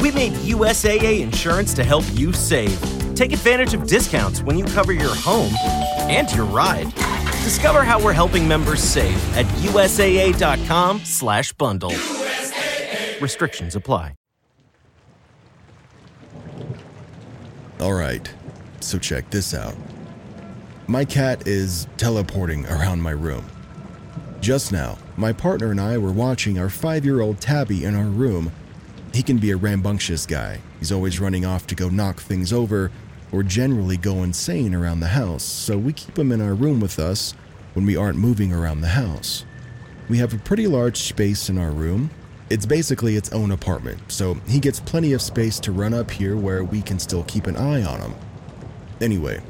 We made USAA insurance to help you save. Take advantage of discounts when you cover your home and your ride. Discover how we're helping members save at usaa.com/bundle. USAA. Restrictions apply. All right. So check this out. My cat is teleporting around my room. Just now, my partner and I were watching our 5-year-old Tabby in our room he can be a rambunctious guy. He's always running off to go knock things over or generally go insane around the house, so we keep him in our room with us when we aren't moving around the house. We have a pretty large space in our room. It's basically its own apartment, so he gets plenty of space to run up here where we can still keep an eye on him. Anyway,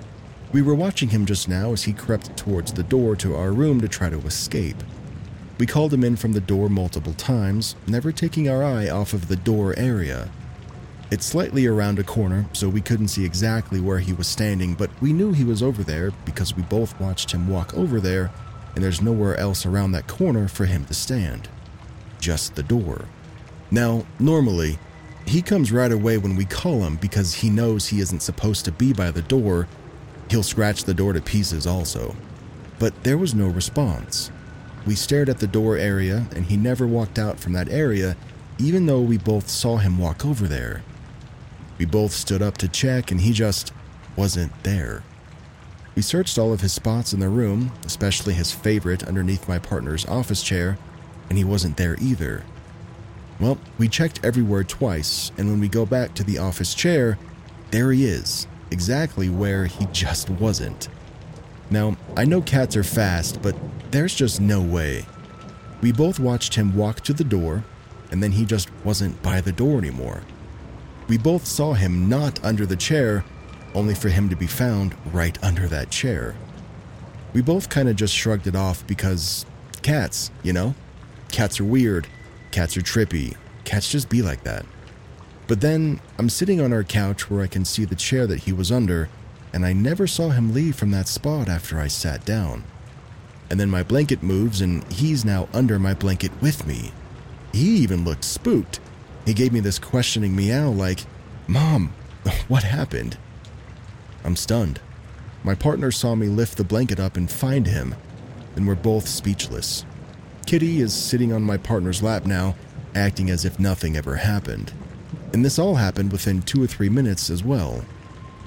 we were watching him just now as he crept towards the door to our room to try to escape. We called him in from the door multiple times, never taking our eye off of the door area. It's slightly around a corner, so we couldn't see exactly where he was standing, but we knew he was over there because we both watched him walk over there, and there's nowhere else around that corner for him to stand. Just the door. Now, normally, he comes right away when we call him because he knows he isn't supposed to be by the door. He'll scratch the door to pieces also. But there was no response. We stared at the door area, and he never walked out from that area, even though we both saw him walk over there. We both stood up to check, and he just wasn't there. We searched all of his spots in the room, especially his favorite underneath my partner's office chair, and he wasn't there either. Well, we checked everywhere twice, and when we go back to the office chair, there he is, exactly where he just wasn't. Now, I know cats are fast, but there's just no way. We both watched him walk to the door, and then he just wasn't by the door anymore. We both saw him not under the chair, only for him to be found right under that chair. We both kind of just shrugged it off because cats, you know? Cats are weird, cats are trippy, cats just be like that. But then I'm sitting on our couch where I can see the chair that he was under, and I never saw him leave from that spot after I sat down. And then my blanket moves, and he's now under my blanket with me. He even looked spooked. He gave me this questioning meow like, Mom, what happened? I'm stunned. My partner saw me lift the blanket up and find him, and we're both speechless. Kitty is sitting on my partner's lap now, acting as if nothing ever happened. And this all happened within two or three minutes as well.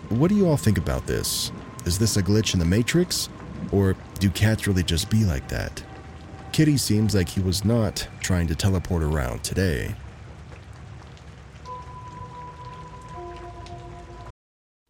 What do you all think about this? Is this a glitch in the Matrix? Or do cats really just be like that? Kitty seems like he was not trying to teleport around today.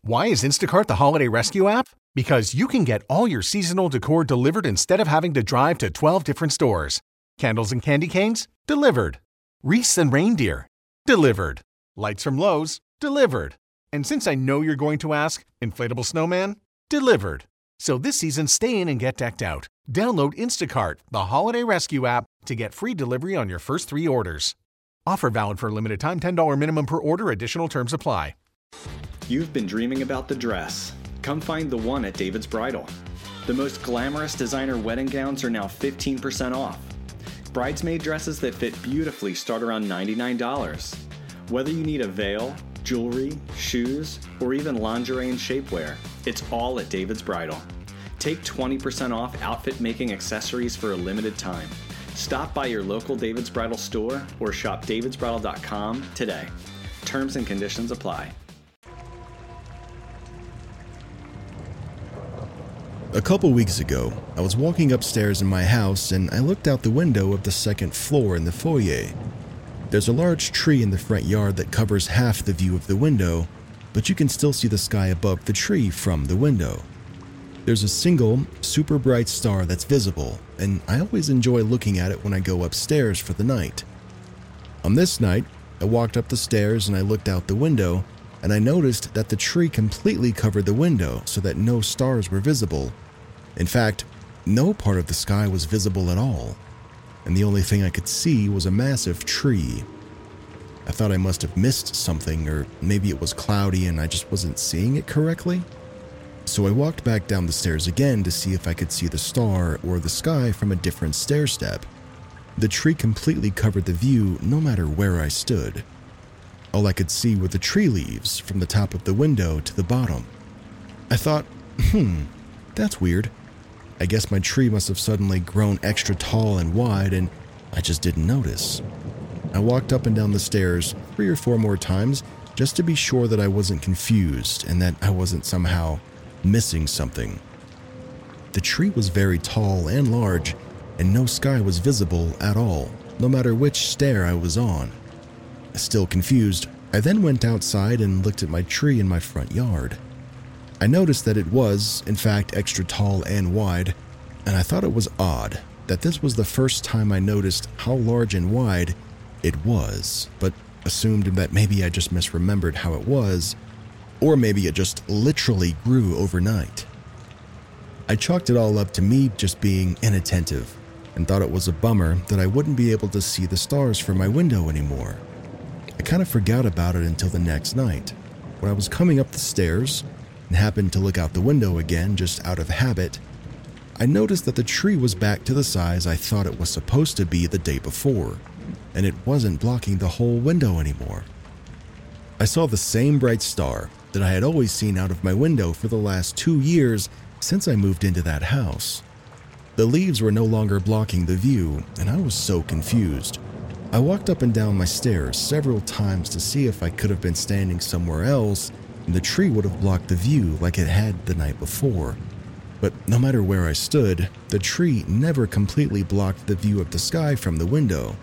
Why is Instacart the holiday rescue app? Because you can get all your seasonal decor delivered instead of having to drive to 12 different stores. Candles and candy canes? Delivered. Wreaths and reindeer? Delivered. Lights from Lowe's? Delivered. And since I know you're going to ask, inflatable snowman? Delivered. So this season, stay in and get decked out. Download Instacart, the holiday rescue app, to get free delivery on your first three orders. Offer valid for a limited time $10 minimum per order, additional terms apply. You've been dreaming about the dress. Come find the one at David's Bridal. The most glamorous designer wedding gowns are now 15% off. Bridesmaid dresses that fit beautifully start around $99. Whether you need a veil, jewelry, shoes, or even lingerie and shapewear. It's all at David's Bridal. Take 20% off outfit making accessories for a limited time. Stop by your local David's Bridal store or shop davidsbridal.com today. Terms and conditions apply. A couple weeks ago, I was walking upstairs in my house and I looked out the window of the second floor in the foyer. There's a large tree in the front yard that covers half the view of the window, but you can still see the sky above the tree from the window. There's a single, super bright star that's visible, and I always enjoy looking at it when I go upstairs for the night. On this night, I walked up the stairs and I looked out the window, and I noticed that the tree completely covered the window so that no stars were visible. In fact, no part of the sky was visible at all and the only thing I could see was a massive tree. I thought I must have missed something, or maybe it was cloudy and I just wasn't seeing it correctly. So I walked back down the stairs again to see if I could see the star or the sky from a different stair step. The tree completely covered the view no matter where I stood. All I could see were the tree leaves from the top of the window to the bottom. I thought, hmm, that's weird. I guess my tree must have suddenly grown extra tall and wide, and I just didn't notice. I walked up and down the stairs three or four more times just to be sure that I wasn't confused and that I wasn't somehow missing something. The tree was very tall and large, and no sky was visible at all, no matter which stair I was on. Still confused, I then went outside and looked at my tree in my front yard. I noticed that it was, in fact, extra tall and wide, and I thought it was odd that this was the first time I noticed how large and wide it was, but assumed that maybe I just misremembered how it was, or maybe it just literally grew overnight. I chalked it all up to me just being inattentive and thought it was a bummer that I wouldn't be able to see the stars from my window anymore. I kind of forgot about it until the next night. When I was coming up the stairs and happened to look out the window again just out of habit, I noticed that the tree was back to the size I thought it was supposed to be the day before, and it wasn't blocking the whole window anymore. I saw the same bright star that I had always seen out of my window for the last two years since I moved into that house. The leaves were no longer blocking the view, and I was so confused. I walked up and down my stairs several times to see if I could have been standing somewhere else and the tree would have blocked the view like it had the night before. But no matter where I stood, the tree never completely blocked the view of the sky from the window.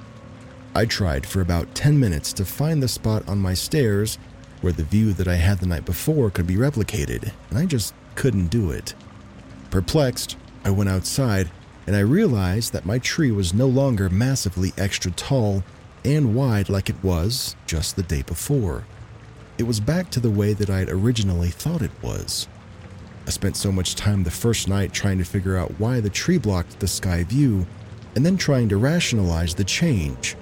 I tried for about 10 minutes to find the spot on my stairs where the view that I had the night before could be replicated, and I just couldn't do it. Perplexed, I went outside and I realized that my tree was no longer massively extra tall and wide like it was just the day before. It was back to the way that I'd originally thought it was. I spent so much time the first night trying to figure out why the tree blocked the sky view and then trying to rationalize the change.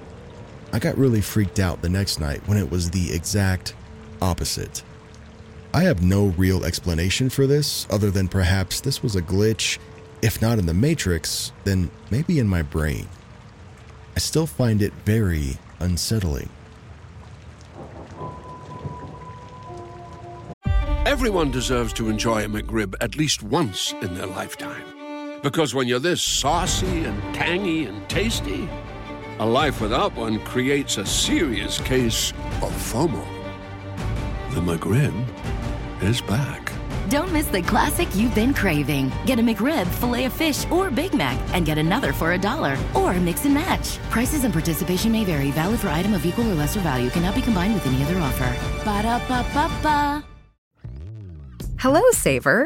I got really freaked out the next night when it was the exact opposite. I have no real explanation for this other than perhaps this was a glitch, if not in the Matrix, then maybe in my brain. I still find it very unsettling. Everyone deserves to enjoy a McRib at least once in their lifetime. Because when you're this saucy and tangy and tasty, a life without one creates a serious case of FOMO. The McRib is back. Don't miss the classic you've been craving. Get a McRib, filet of fish, or Big Mac, and get another for a dollar. Or mix and match. Prices and participation may vary. Valid for item of equal or lesser value. Cannot be combined with any other offer. Ba da ba ba ba. Hello, Saver.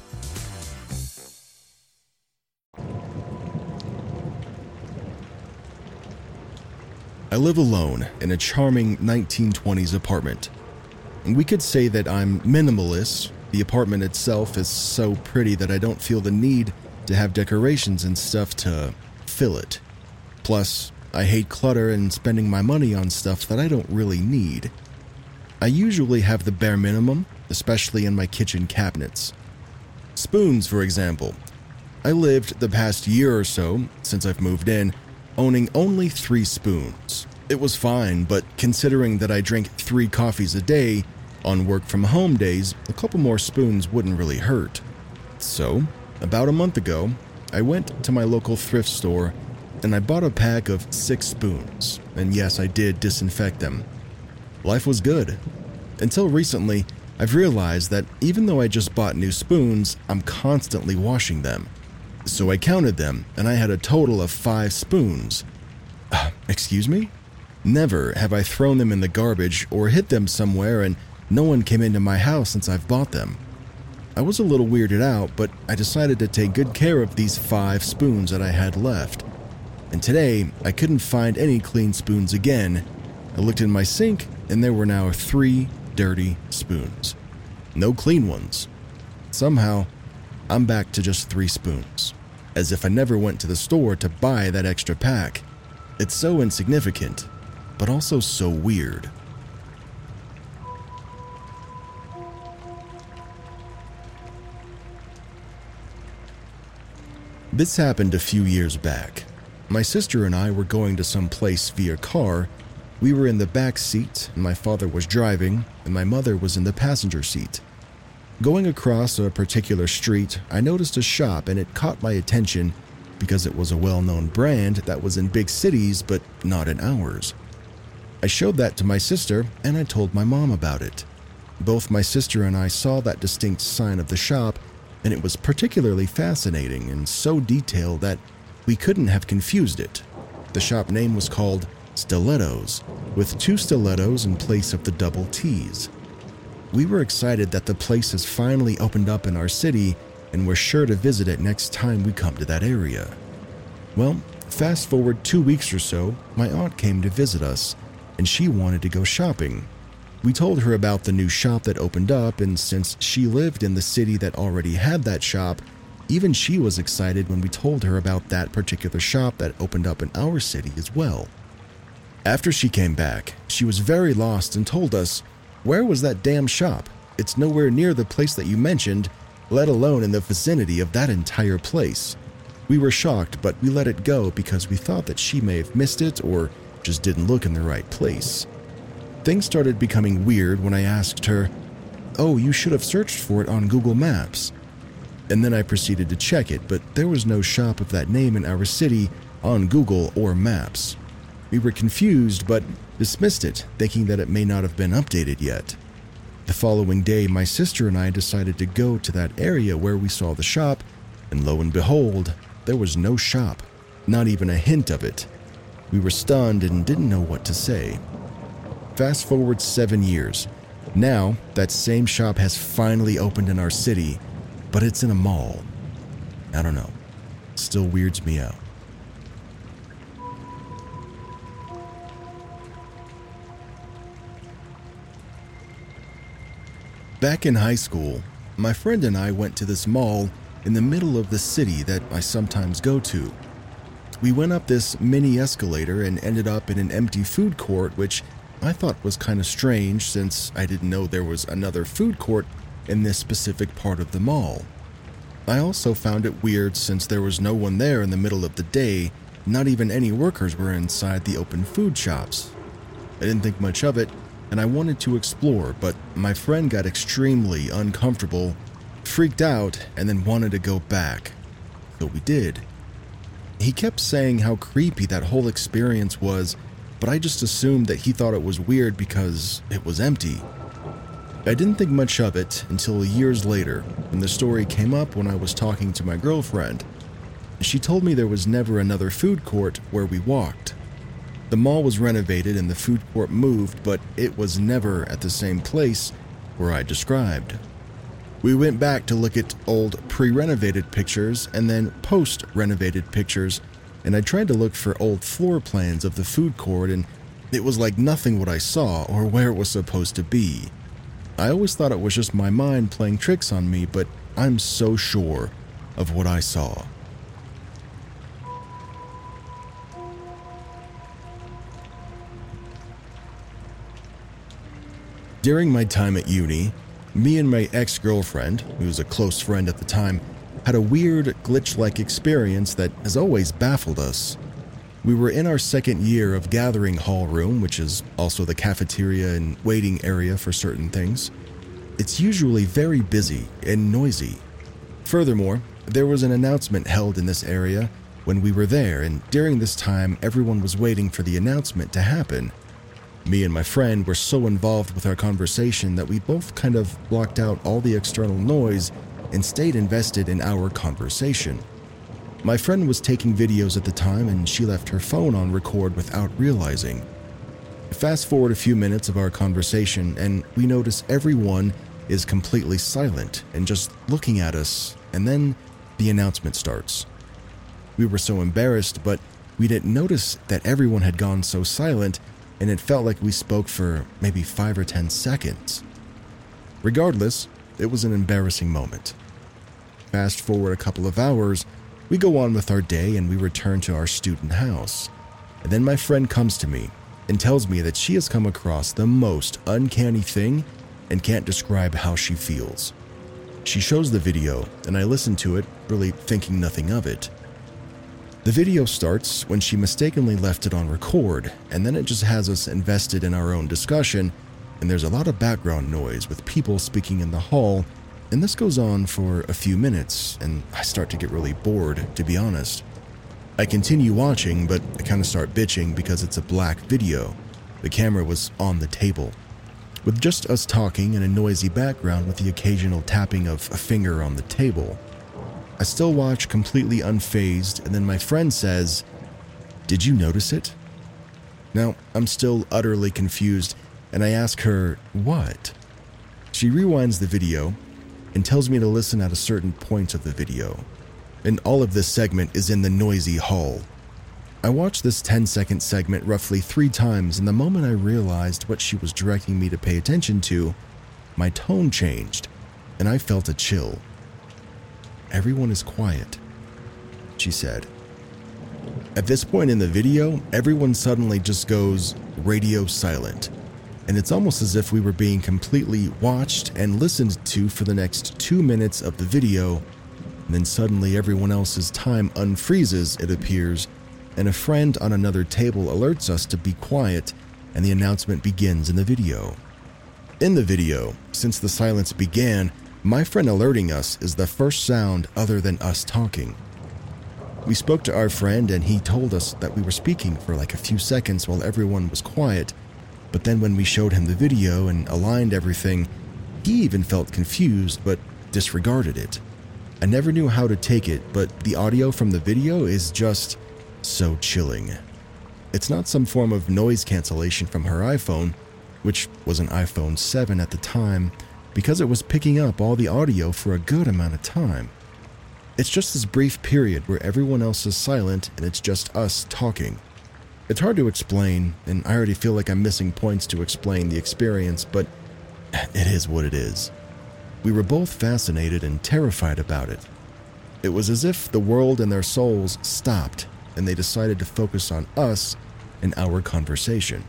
I live alone in a charming 1920s apartment. We could say that I'm minimalist. The apartment itself is so pretty that I don't feel the need to have decorations and stuff to fill it. Plus, I hate clutter and spending my money on stuff that I don't really need. I usually have the bare minimum, especially in my kitchen cabinets. Spoons, for example. I lived the past year or so, since I've moved in, owning only three spoons. It was fine, but considering that I drink three coffees a day, on work from home days, a couple more spoons wouldn't really hurt. So, about a month ago, I went to my local thrift store and I bought a pack of six spoons. And yes, I did disinfect them. Life was good. Until recently, I've realized that even though I just bought new spoons, I'm constantly washing them. So I counted them, and I had a total of five spoons. Excuse me? Never have I thrown them in the garbage or hid them somewhere, and no one came into my house since I've bought them. I was a little weirded out, but I decided to take good care of these five spoons that I had left. And today, I couldn't find any clean spoons again. I looked in my sink, and there were now three dirty spoons. No clean ones. Somehow, I'm back to just three spoons, as if I never went to the store to buy that extra pack. It's so insignificant, but also so weird. This happened a few years back. My sister and I were going to some place via car. We were in the back seat, and my father was driving, and my mother was in the passenger seat. Going across a particular street, I noticed a shop and it caught my attention because it was a well known brand that was in big cities but not in ours. I showed that to my sister and I told my mom about it. Both my sister and I saw that distinct sign of the shop, and it was particularly fascinating and so detailed that we couldn't have confused it. The shop name was called Stilettos, with two stilettos in place of the double T's. We were excited that the place has finally opened up in our city and we're sure to visit it next time we come to that area. Well, fast forward two weeks or so, my aunt came to visit us and she wanted to go shopping. We told her about the new shop that opened up, and since she lived in the city that already had that shop, even she was excited when we told her about that particular shop that opened up in our city as well. After she came back, she was very lost and told us, Where was that damn shop? It's nowhere near the place that you mentioned, let alone in the vicinity of that entire place. We were shocked, but we let it go because we thought that she may have missed it or just didn't look in the right place. Things started becoming weird when I asked her, Oh, you should have searched for it on Google Maps. And then I proceeded to check it, but there was no shop of that name in our city on Google or Maps. We were confused, but dismissed it, thinking that it may not have been updated yet. The following day, my sister and I decided to go to that area where we saw the shop, and lo and behold, there was no shop, not even a hint of it. We were stunned and didn't know what to say. Fast forward seven years. Now, that same shop has finally opened in our city, but it's in a mall. I don't know. Still weirds me out. Back in high school, my friend and I went to this mall in the middle of the city that I sometimes go to. We went up this mini escalator and ended up in an empty food court, which I thought was kind of strange since I didn't know there was another food court in this specific part of the mall. I also found it weird since there was no one there in the middle of the day, not even any workers were inside the open food shops. I didn't think much of it, and I wanted to explore, but my friend got extremely uncomfortable, freaked out, and then wanted to go back. So we did. He kept saying how creepy that whole experience was but I just assumed that he thought it was weird because it was empty. I didn't think much of it until years later, when the story came up when I was talking to my girlfriend. She told me there was never another food court where we walked. The mall was renovated and the food court moved, but it was never at the same place where I described. We went back to look at old pre renovated pictures and then post renovated pictures and I tried to look for old floor plans of the food court, and it was like nothing what I saw or where it was supposed to be. I always thought it was just my mind playing tricks on me, but I'm so sure of what I saw. During my time at uni, me and my ex girlfriend, who was a close friend at the time, had a weird, glitch like experience that has always baffled us. We were in our second year of Gathering Hall Room, which is also the cafeteria and waiting area for certain things. It's usually very busy and noisy. Furthermore, there was an announcement held in this area when we were there, and during this time, everyone was waiting for the announcement to happen. Me and my friend were so involved with our conversation that we both kind of blocked out all the external noise and stayed invested in our conversation. My friend was taking videos at the time and she left her phone on record without realizing. Fast forward a few minutes of our conversation, and we notice everyone is completely silent and just looking at us, and then the announcement starts. We were so embarrassed, but we didn't notice that everyone had gone so silent, and it felt like we spoke for maybe five or ten seconds. Regardless, it was an embarrassing moment. Fast forward a couple of hours, we go on with our day and we return to our student house. And then my friend comes to me and tells me that she has come across the most uncanny thing and can't describe how she feels. She shows the video, and I listen to it, really thinking nothing of it. The video starts when she mistakenly left it on record, and then it just has us invested in our own discussion, and there's a lot of background noise with people speaking in the hall, and this goes on for a few minutes, and I start to get really bored, to be honest. I continue watching, but I kind of start bitching because it's a black video. The camera was on the table. With just us talking and a noisy background with the occasional tapping of a finger on the table. I still watch completely unfazed, and then my friend says, Did you notice it? Now, I'm still utterly confused, and I ask her, What? She rewinds the video and tells me to listen at a certain point of the video. And all of this segment is in the noisy hall. I watched this 10 second segment roughly three times, and the moment I realized what she was directing me to pay attention to, my tone changed, and I felt a chill. Everyone is quiet, she said. At this point in the video, everyone suddenly just goes radio silent, and it's almost as if we were being completely watched and listened to for the next two minutes of the video, and then suddenly everyone else's time unfreezes, it appears, and a friend on another table alerts us to be quiet, and the announcement begins in the video. In the video, since the silence began, my friend alerting us is the first sound other than us talking. We spoke to our friend and he told us that we were speaking for like a few seconds while everyone was quiet, but then when we showed him the video and aligned everything, he even felt confused but disregarded it. I never knew how to take it, but the audio from the video is just so chilling. It's not some form of noise cancellation from her iPhone, which was an iPhone 7 at the time because it was picking up all the audio for a good amount of time. It's just this brief period where everyone else is silent and it's just us talking. It's hard to explain, and I already feel like I'm missing points to explain the experience, but it is what it is. We were both fascinated and terrified about it. It was as if the world and their souls stopped and they decided to focus on us and our conversation.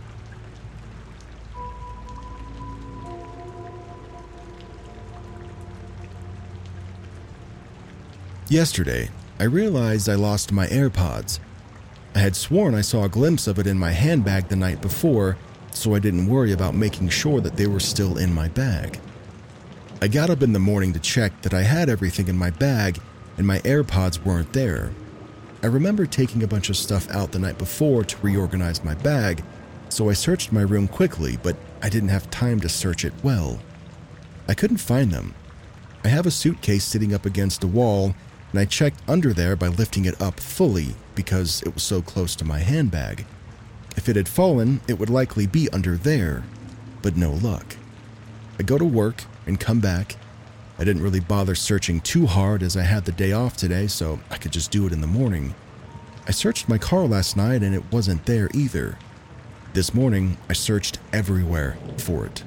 Yesterday, I realized I lost my AirPods. I had sworn I saw a glimpse of it in my handbag the night before, so I didn't worry about making sure that they were still in my bag. I got up in the morning to check that I had everything in my bag and my AirPods weren't there. I remember taking a bunch of stuff out the night before to reorganize my bag, so I searched my room quickly, but I didn't have time to search it well. I couldn't find them. I have a suitcase sitting up against a wall and I checked under there by lifting it up fully because it was so close to my handbag. If it had fallen, it would likely be under there, but no luck. I go to work and come back. I didn't really bother searching too hard as I had the day off today, so I could just do it in the morning. I searched my car last night and it wasn't there either. This morning, I searched everywhere for it.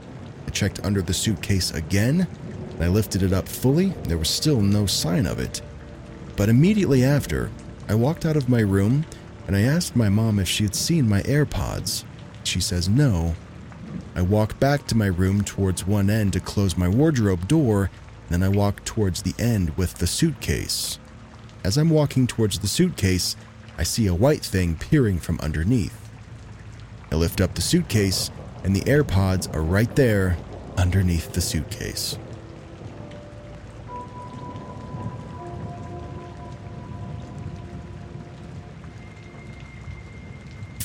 I checked under the suitcase again, and I lifted it up fully. There was still no sign of it. But immediately after, I walked out of my room and I asked my mom if she had seen my AirPods. She says no. I walk back to my room towards one end to close my wardrobe door, then I walk towards the end with the suitcase. As I'm walking towards the suitcase, I see a white thing peering from underneath. I lift up the suitcase, and the AirPods are right there underneath the suitcase.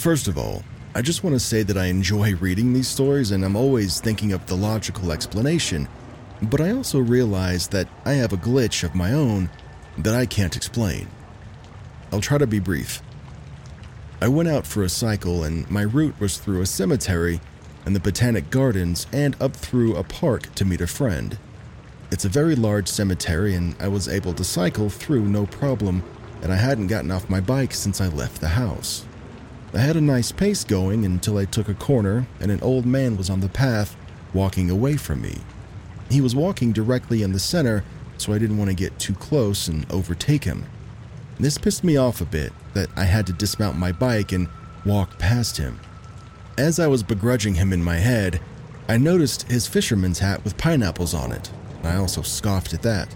First of all, I just want to say that I enjoy reading these stories and I'm always thinking of the logical explanation, but I also realize that I have a glitch of my own that I can't explain. I'll try to be brief. I went out for a cycle and my route was through a cemetery and the botanic gardens and up through a park to meet a friend. It's a very large cemetery and I was able to cycle through no problem, and I hadn't gotten off my bike since I left the house. I had a nice pace going until I took a corner and an old man was on the path, walking away from me. He was walking directly in the center, so I didn't want to get too close and overtake him. This pissed me off a bit that I had to dismount my bike and walk past him. As I was begrudging him in my head, I noticed his fisherman's hat with pineapples on it. I also scoffed at that.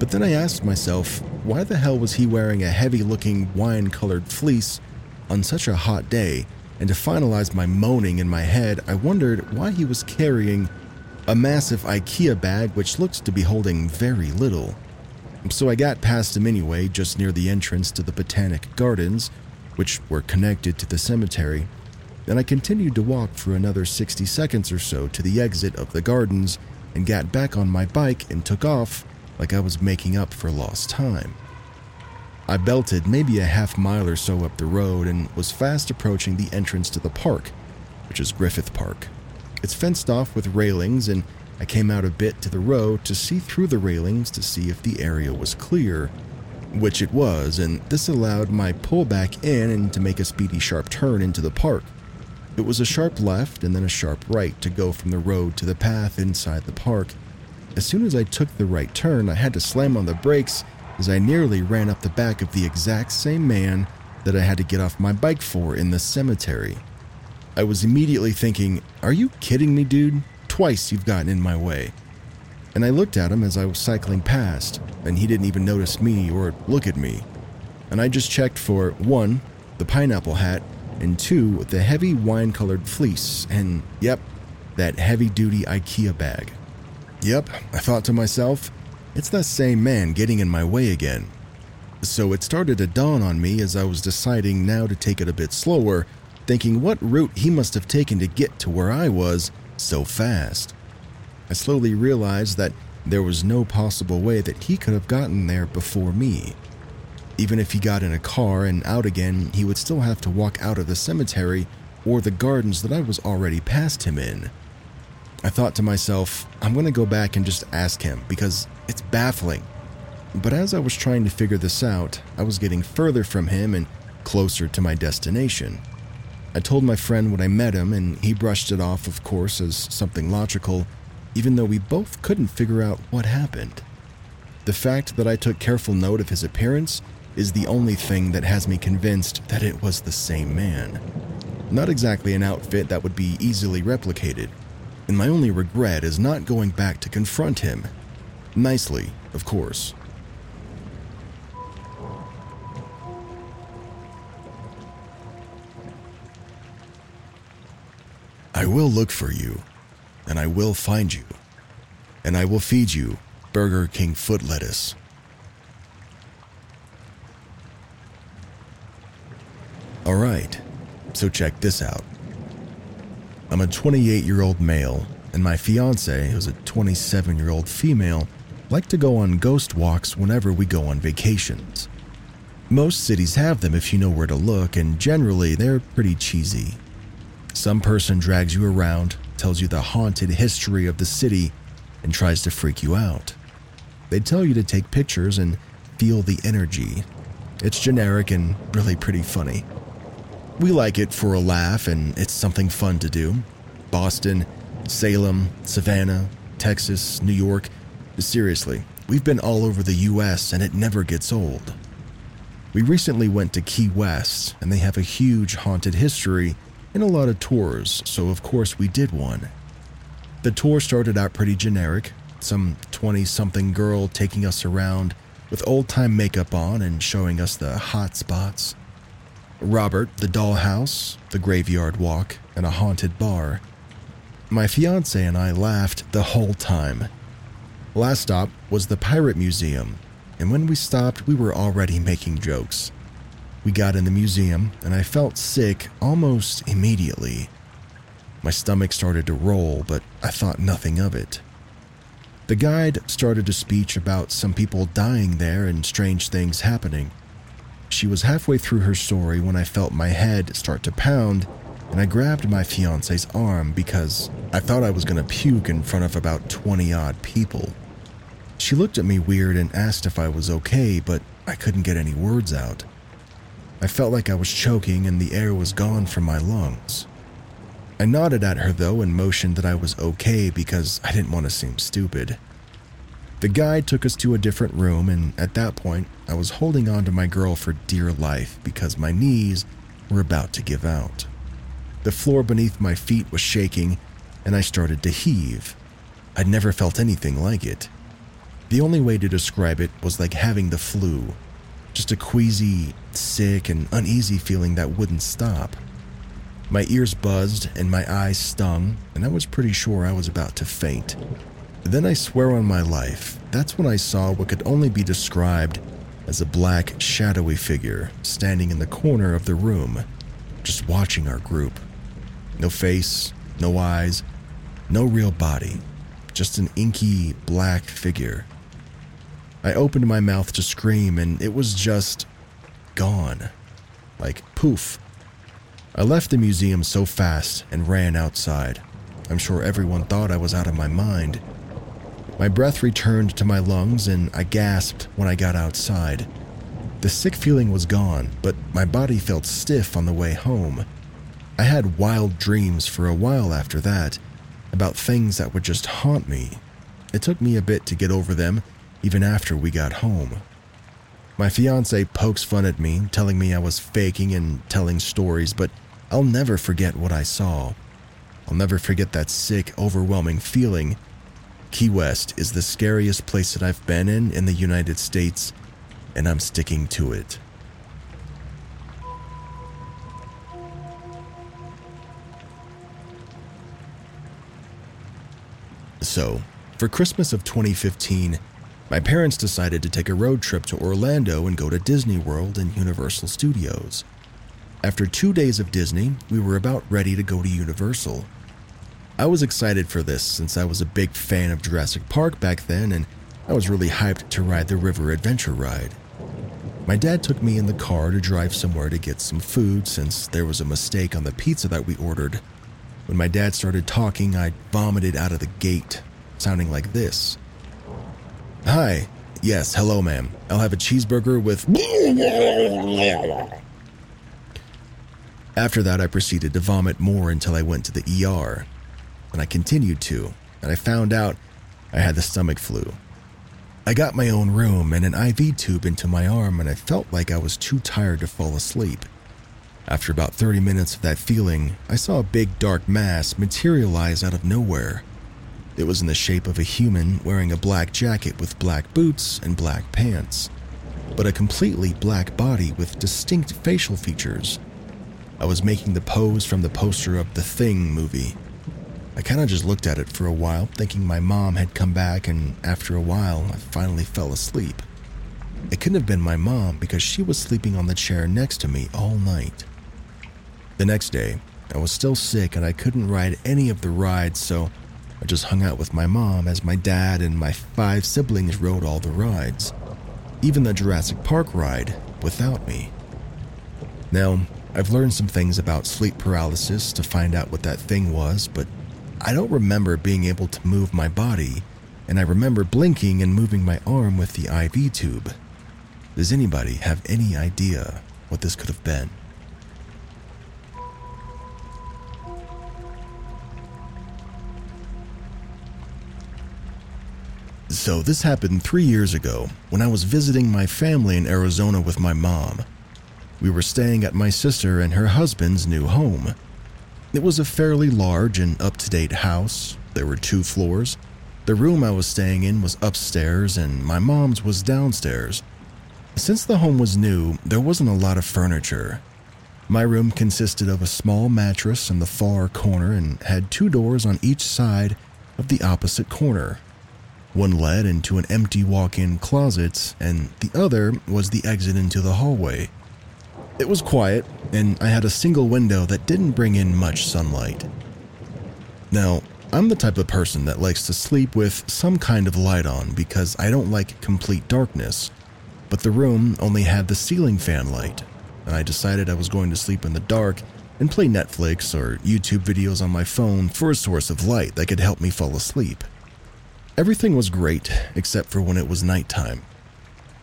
But then I asked myself, why the hell was he wearing a heavy looking wine colored fleece on such a hot day? And to finalize my moaning in my head, I wondered why he was carrying a massive IKEA bag which looked to be holding very little. So I got past him anyway, just near the entrance to the Botanic Gardens, which were connected to the cemetery, and I continued to walk for another 60 seconds or so to the exit of the gardens and got back on my bike and took off like I was making up for lost time. I belted maybe a half mile or so up the road and was fast approaching the entrance to the park, which is Griffith Park. It's fenced off with railings, and I came out a bit to the road to see through the railings to see if the area was clear, which it was, and this allowed my pull back in and to make a speedy sharp turn into the park. It was a sharp left and then a sharp right to go from the road to the path inside the park. As soon as I took the right turn, I had to slam on the brakes as I nearly ran up the back of the exact same man that I had to get off my bike for in the cemetery. I was immediately thinking, Are you kidding me, dude? Twice you've gotten in my way. And I looked at him as I was cycling past, and he didn't even notice me or look at me. And I just checked for one, the pineapple hat, and two, the heavy wine colored fleece, and yep, that heavy duty IKEA bag. Yep, I thought to myself, it's that same man getting in my way again. So it started to dawn on me as I was deciding now to take it a bit slower, thinking what route he must have taken to get to where I was so fast. I slowly realized that there was no possible way that he could have gotten there before me. Even if he got in a car and out again, he would still have to walk out of the cemetery or the gardens that I was already past him in. I thought to myself, I'm going to go back and just ask him because it's baffling. But as I was trying to figure this out, I was getting further from him and closer to my destination. I told my friend when I met him, and he brushed it off, of course, as something logical, even though we both couldn't figure out what happened. The fact that I took careful note of his appearance is the only thing that has me convinced that it was the same man. Not exactly an outfit that would be easily replicated, and my only regret is not going back to confront him. Nicely, of course. I will look for you, and I will find you, and I will feed you Burger King foot lettuce. Alright, so check this out. I'm a 28 year old male, and my fiance, who's a 27 year old female, like to go on ghost walks whenever we go on vacations. Most cities have them if you know where to look, and generally they're pretty cheesy. Some person drags you around, tells you the haunted history of the city, and tries to freak you out. They tell you to take pictures and feel the energy. It's generic and really pretty funny. We like it for a laugh, and it's something fun to do. Boston, Salem, Savannah, Texas, New York. Seriously, we've been all over the US and it never gets old. We recently went to Key West, and they have a huge haunted history and a lot of tours, so of course we did one. The tour started out pretty generic some 20 something girl taking us around with old time makeup on and showing us the hot spots. Robert, the dollhouse, the graveyard walk, and a haunted bar. My fiance and I laughed the whole time. Last stop was the Pirate Museum, and when we stopped, we were already making jokes. We got in the museum, and I felt sick almost immediately. My stomach started to roll, but I thought nothing of it. The guide started a speech about some people dying there and strange things happening. She was halfway through her story when I felt my head start to pound, and I grabbed my fiance's arm because I thought I was going to puke in front of about 20 odd people. She looked at me weird and asked if I was okay, but I couldn't get any words out. I felt like I was choking and the air was gone from my lungs. I nodded at her though and motioned that I was okay because I didn't want to seem stupid. The guide took us to a different room, and at that point, I was holding on to my girl for dear life because my knees were about to give out. The floor beneath my feet was shaking, and I started to heave. I'd never felt anything like it. The only way to describe it was like having the flu just a queasy, sick, and uneasy feeling that wouldn't stop. My ears buzzed and my eyes stung, and I was pretty sure I was about to faint. Then I swear on my life, that's when I saw what could only be described as a black, shadowy figure standing in the corner of the room, just watching our group. No face, no eyes, no real body, just an inky, black figure. I opened my mouth to scream, and it was just gone. Like poof. I left the museum so fast and ran outside. I'm sure everyone thought I was out of my mind. My breath returned to my lungs, and I gasped when I got outside. The sick feeling was gone, but my body felt stiff on the way home. I had wild dreams for a while after that about things that would just haunt me. It took me a bit to get over them, even after we got home. My fiance pokes fun at me, telling me I was faking and telling stories, but I'll never forget what I saw. I'll never forget that sick, overwhelming feeling. Key West is the scariest place that I've been in in the United States, and I'm sticking to it. So, for Christmas of 2015, my parents decided to take a road trip to Orlando and go to Disney World and Universal Studios. After two days of Disney, we were about ready to go to Universal. I was excited for this since I was a big fan of Jurassic Park back then and I was really hyped to ride the River Adventure ride. My dad took me in the car to drive somewhere to get some food since there was a mistake on the pizza that we ordered. When my dad started talking, I vomited out of the gate, sounding like this. Hi. Yes, hello, ma'am. I'll have a cheeseburger with. After that, I proceeded to vomit more until I went to the ER. And I continued to, and I found out I had the stomach flu. I got my own room and an IV tube into my arm, and I felt like I was too tired to fall asleep. After about 30 minutes of that feeling, I saw a big dark mass materialize out of nowhere. It was in the shape of a human wearing a black jacket with black boots and black pants, but a completely black body with distinct facial features. I was making the pose from the poster of the Thing movie. I kind of just looked at it for a while, thinking my mom had come back, and after a while, I finally fell asleep. It couldn't have been my mom because she was sleeping on the chair next to me all night. The next day, I was still sick and I couldn't ride any of the rides, so I just hung out with my mom as my dad and my five siblings rode all the rides, even the Jurassic Park ride without me. Now, I've learned some things about sleep paralysis to find out what that thing was, but I don't remember being able to move my body, and I remember blinking and moving my arm with the IV tube. Does anybody have any idea what this could have been? So, this happened three years ago when I was visiting my family in Arizona with my mom. We were staying at my sister and her husband's new home. It was a fairly large and up to date house. There were two floors. The room I was staying in was upstairs, and my mom's was downstairs. Since the home was new, there wasn't a lot of furniture. My room consisted of a small mattress in the far corner and had two doors on each side of the opposite corner. One led into an empty walk in closet, and the other was the exit into the hallway. It was quiet, and I had a single window that didn't bring in much sunlight. Now, I'm the type of person that likes to sleep with some kind of light on because I don't like complete darkness, but the room only had the ceiling fan light, and I decided I was going to sleep in the dark and play Netflix or YouTube videos on my phone for a source of light that could help me fall asleep. Everything was great except for when it was nighttime.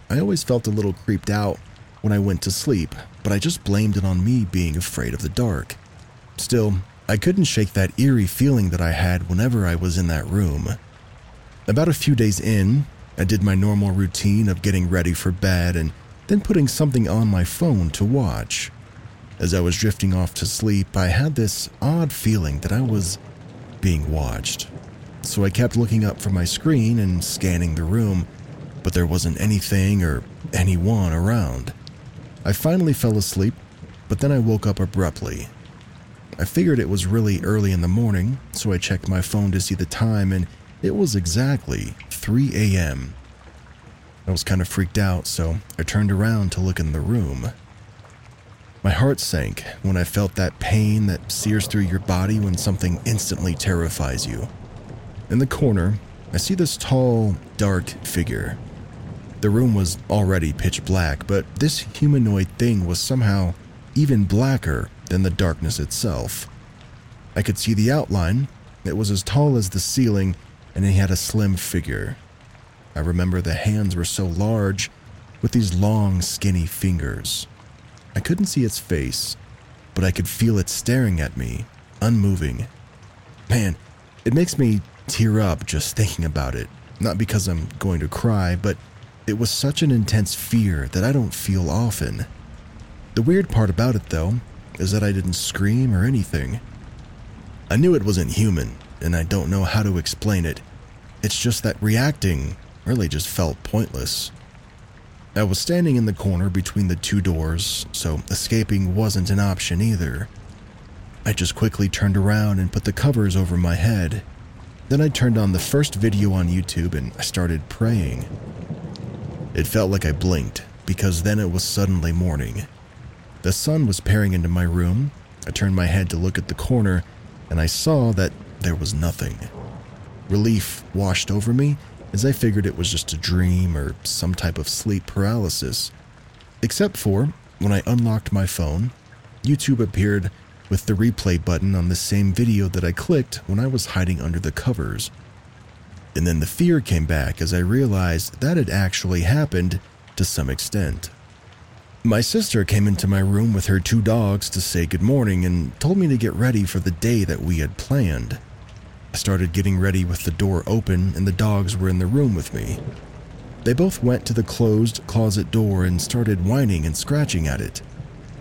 I always felt a little creeped out when I went to sleep, but I just blamed it on me being afraid of the dark. Still, I couldn't shake that eerie feeling that I had whenever I was in that room. About a few days in, I did my normal routine of getting ready for bed and then putting something on my phone to watch. As I was drifting off to sleep, I had this odd feeling that I was being watched. So I kept looking up from my screen and scanning the room, but there wasn't anything or anyone around. I finally fell asleep, but then I woke up abruptly. I figured it was really early in the morning, so I checked my phone to see the time, and it was exactly 3 a.m. I was kind of freaked out, so I turned around to look in the room. My heart sank when I felt that pain that sears through your body when something instantly terrifies you. In the corner, I see this tall, dark figure. The room was already pitch black, but this humanoid thing was somehow even blacker than the darkness itself. I could see the outline. It was as tall as the ceiling, and it had a slim figure. I remember the hands were so large, with these long, skinny fingers. I couldn't see its face, but I could feel it staring at me, unmoving. Man, it makes me tear up just thinking about it. Not because I'm going to cry, but it was such an intense fear that I don't feel often. The weird part about it, though, is that I didn't scream or anything. I knew it wasn't human, and I don't know how to explain it. It's just that reacting really just felt pointless. I was standing in the corner between the two doors, so escaping wasn't an option either. I just quickly turned around and put the covers over my head. Then I turned on the first video on YouTube and I started praying. It felt like I blinked because then it was suddenly morning. The sun was peering into my room. I turned my head to look at the corner and I saw that there was nothing. Relief washed over me as I figured it was just a dream or some type of sleep paralysis. Except for when I unlocked my phone, YouTube appeared with the replay button on the same video that I clicked when I was hiding under the covers. And then the fear came back as I realized that had actually happened to some extent. My sister came into my room with her two dogs to say good morning and told me to get ready for the day that we had planned. I started getting ready with the door open and the dogs were in the room with me. They both went to the closed closet door and started whining and scratching at it.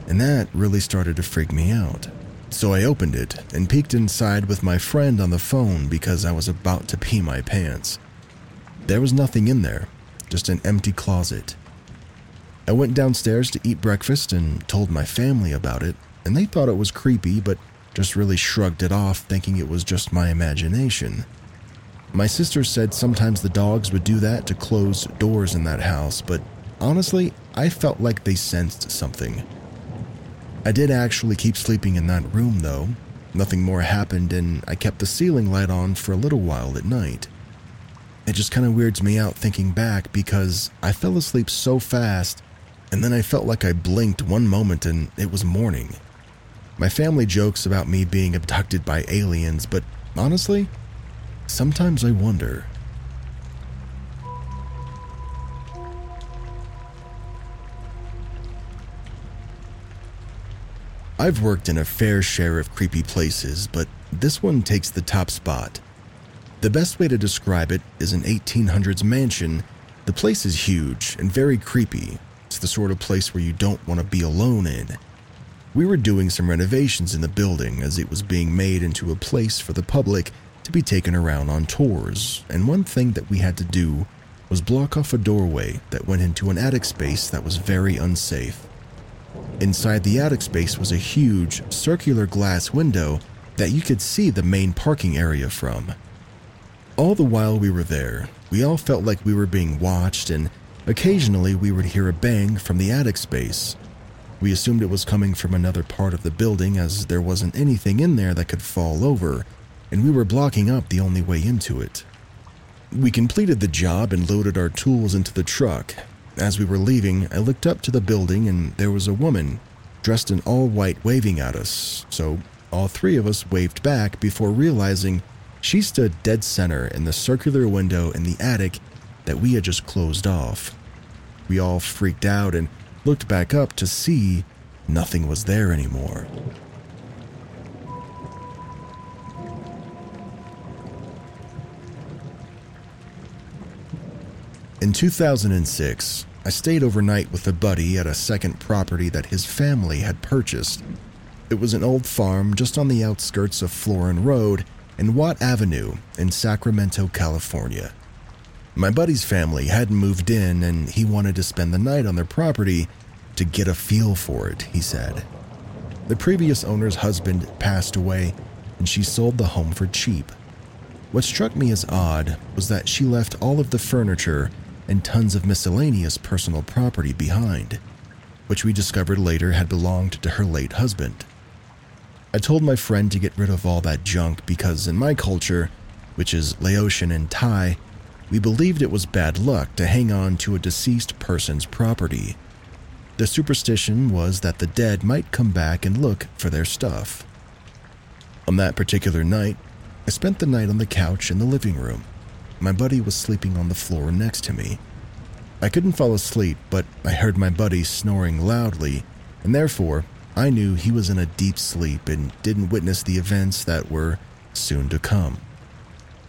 And that really started to freak me out. So I opened it and peeked inside with my friend on the phone because I was about to pee my pants. There was nothing in there, just an empty closet. I went downstairs to eat breakfast and told my family about it, and they thought it was creepy, but just really shrugged it off, thinking it was just my imagination. My sister said sometimes the dogs would do that to close doors in that house, but honestly, I felt like they sensed something. I did actually keep sleeping in that room, though. Nothing more happened, and I kept the ceiling light on for a little while at night. It just kind of weirds me out thinking back because I fell asleep so fast, and then I felt like I blinked one moment and it was morning. My family jokes about me being abducted by aliens, but honestly, sometimes I wonder. I've worked in a fair share of creepy places, but this one takes the top spot. The best way to describe it is an 1800s mansion. The place is huge and very creepy. It's the sort of place where you don't want to be alone in. We were doing some renovations in the building as it was being made into a place for the public to be taken around on tours, and one thing that we had to do was block off a doorway that went into an attic space that was very unsafe. Inside the attic space was a huge, circular glass window that you could see the main parking area from. All the while we were there, we all felt like we were being watched, and occasionally we would hear a bang from the attic space, we assumed it was coming from another part of the building as there wasn't anything in there that could fall over, and we were blocking up the only way into it. We completed the job and loaded our tools into the truck. As we were leaving, I looked up to the building and there was a woman dressed in all white waving at us, so all three of us waved back before realizing she stood dead center in the circular window in the attic that we had just closed off. We all freaked out and looked back up to see nothing was there anymore. In 2006, I stayed overnight with a buddy at a second property that his family had purchased. It was an old farm just on the outskirts of Florin Road and Watt Avenue in Sacramento, California. My buddy's family hadn't moved in and he wanted to spend the night on their property to get a feel for it, he said. The previous owner's husband passed away and she sold the home for cheap. What struck me as odd was that she left all of the furniture and tons of miscellaneous personal property behind, which we discovered later had belonged to her late husband. I told my friend to get rid of all that junk because, in my culture, which is Laotian and Thai, we believed it was bad luck to hang on to a deceased person's property. The superstition was that the dead might come back and look for their stuff. On that particular night, I spent the night on the couch in the living room. My buddy was sleeping on the floor next to me. I couldn't fall asleep, but I heard my buddy snoring loudly, and therefore I knew he was in a deep sleep and didn't witness the events that were soon to come.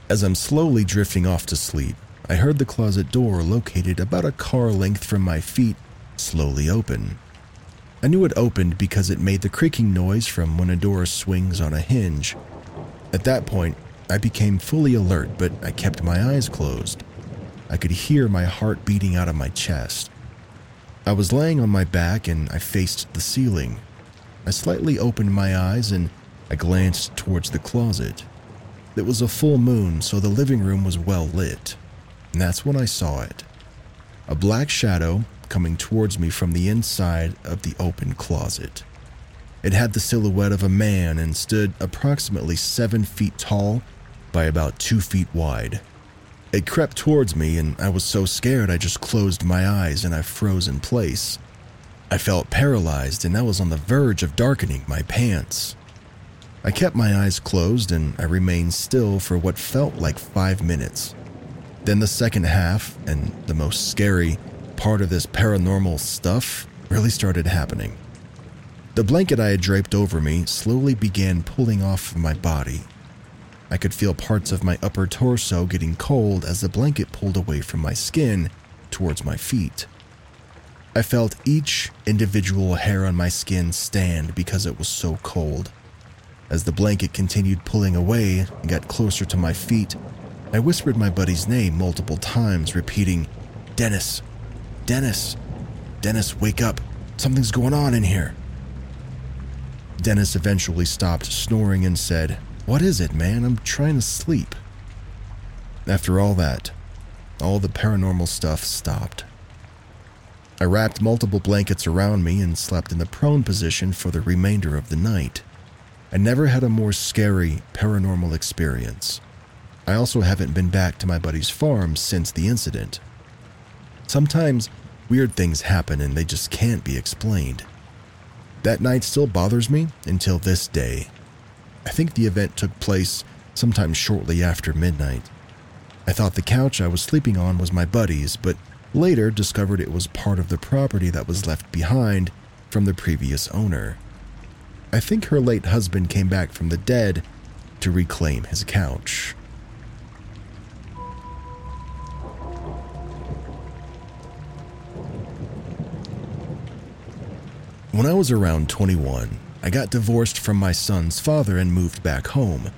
As I'm slowly drifting off to sleep, I heard the closet door located about a car length from my feet slowly open. I knew it opened because it made the creaking noise from when a door swings on a hinge. At that point, I became fully alert, but I kept my eyes closed. I could hear my heart beating out of my chest. I was laying on my back and I faced the ceiling. I slightly opened my eyes and I glanced towards the closet. It was a full moon, so the living room was well lit. And that's when I saw it a black shadow coming towards me from the inside of the open closet. It had the silhouette of a man and stood approximately seven feet tall by about two feet wide. It crept towards me, and I was so scared I just closed my eyes and I froze in place. I felt paralyzed, and I was on the verge of darkening my pants. I kept my eyes closed and I remained still for what felt like five minutes. Then the second half, and the most scary part of this paranormal stuff, really started happening. The blanket I had draped over me slowly began pulling off of my body. I could feel parts of my upper torso getting cold as the blanket pulled away from my skin towards my feet. I felt each individual hair on my skin stand because it was so cold. As the blanket continued pulling away and got closer to my feet, I whispered my buddy's name multiple times, repeating, Dennis, Dennis, Dennis, wake up. Something's going on in here. Dennis eventually stopped snoring and said, What is it, man? I'm trying to sleep. After all that, all the paranormal stuff stopped. I wrapped multiple blankets around me and slept in the prone position for the remainder of the night. I never had a more scary paranormal experience. I also haven't been back to my buddy's farm since the incident. Sometimes weird things happen and they just can't be explained. That night still bothers me until this day. I think the event took place sometime shortly after midnight. I thought the couch I was sleeping on was my buddy's, but later discovered it was part of the property that was left behind from the previous owner. I think her late husband came back from the dead to reclaim his couch. When I was around 21, I got divorced from my son's father and moved back home.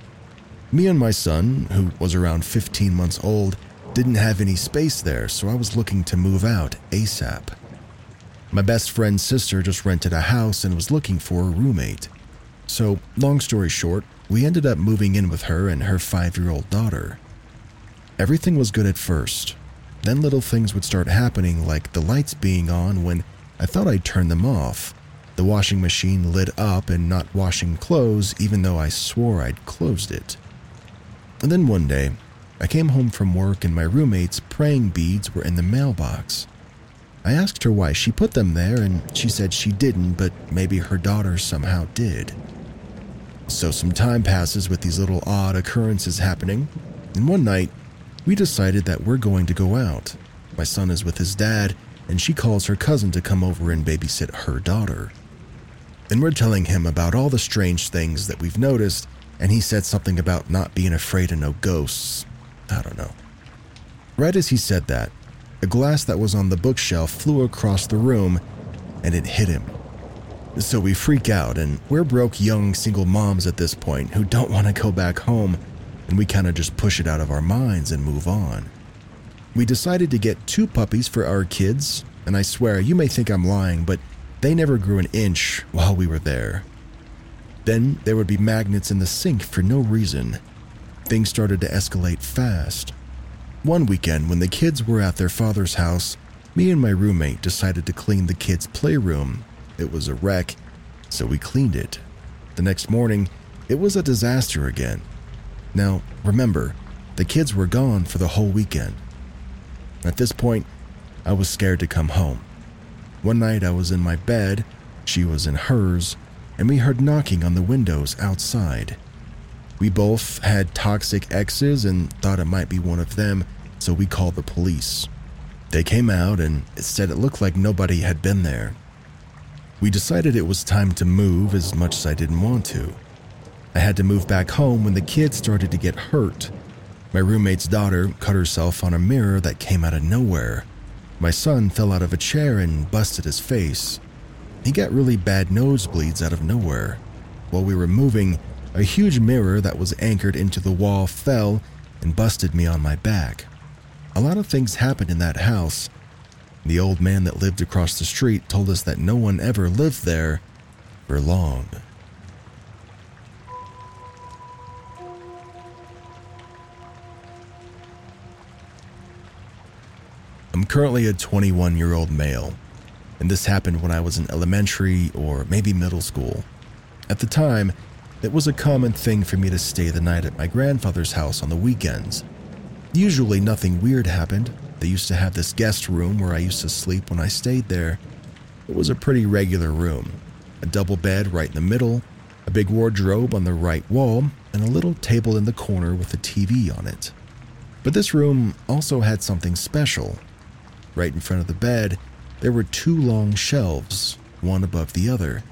Me and my son, who was around 15 months old, didn't have any space there, so I was looking to move out ASAP. My best friend's sister just rented a house and was looking for a roommate. So, long story short, we ended up moving in with her and her five year old daughter. Everything was good at first. Then little things would start happening, like the lights being on when I thought I'd turn them off, the washing machine lit up and not washing clothes, even though I swore I'd closed it. And then one day, I came home from work and my roommate's praying beads were in the mailbox. I asked her why she put them there, and she said she didn't, but maybe her daughter somehow did. So some time passes with these little odd occurrences happening, and one night, we decided that we're going to go out. My son is with his dad, and she calls her cousin to come over and babysit her daughter. And we're telling him about all the strange things that we've noticed, and he said something about not being afraid of no ghosts. I don't know. Right as he said that, a glass that was on the bookshelf flew across the room and it hit him. So we freak out, and we're broke young single moms at this point who don't want to go back home, and we kind of just push it out of our minds and move on. We decided to get two puppies for our kids, and I swear you may think I'm lying, but they never grew an inch while we were there. Then there would be magnets in the sink for no reason. Things started to escalate fast. One weekend, when the kids were at their father's house, me and my roommate decided to clean the kids' playroom it was a wreck, so we cleaned it. The next morning, it was a disaster again. Now, remember, the kids were gone for the whole weekend. At this point, I was scared to come home. One night I was in my bed, she was in hers, and we heard knocking on the windows outside. We both had toxic exes and thought it might be one of them, so we called the police. They came out and said it looked like nobody had been there. We decided it was time to move as much as I didn't want to. I had to move back home when the kids started to get hurt. My roommate's daughter cut herself on a mirror that came out of nowhere. My son fell out of a chair and busted his face. He got really bad nosebleeds out of nowhere. While we were moving, a huge mirror that was anchored into the wall fell and busted me on my back. A lot of things happened in that house, the old man that lived across the street told us that no one ever lived there for long. I'm currently a 21 year old male, and this happened when I was in elementary or maybe middle school. At the time, it was a common thing for me to stay the night at my grandfather's house on the weekends. Usually, nothing weird happened, they used to have this guest room where I used to sleep when I stayed there. It was a pretty regular room a double bed right in the middle, a big wardrobe on the right wall, and a little table in the corner with a TV on it. But this room also had something special. Right in front of the bed, there were two long shelves, one above the other,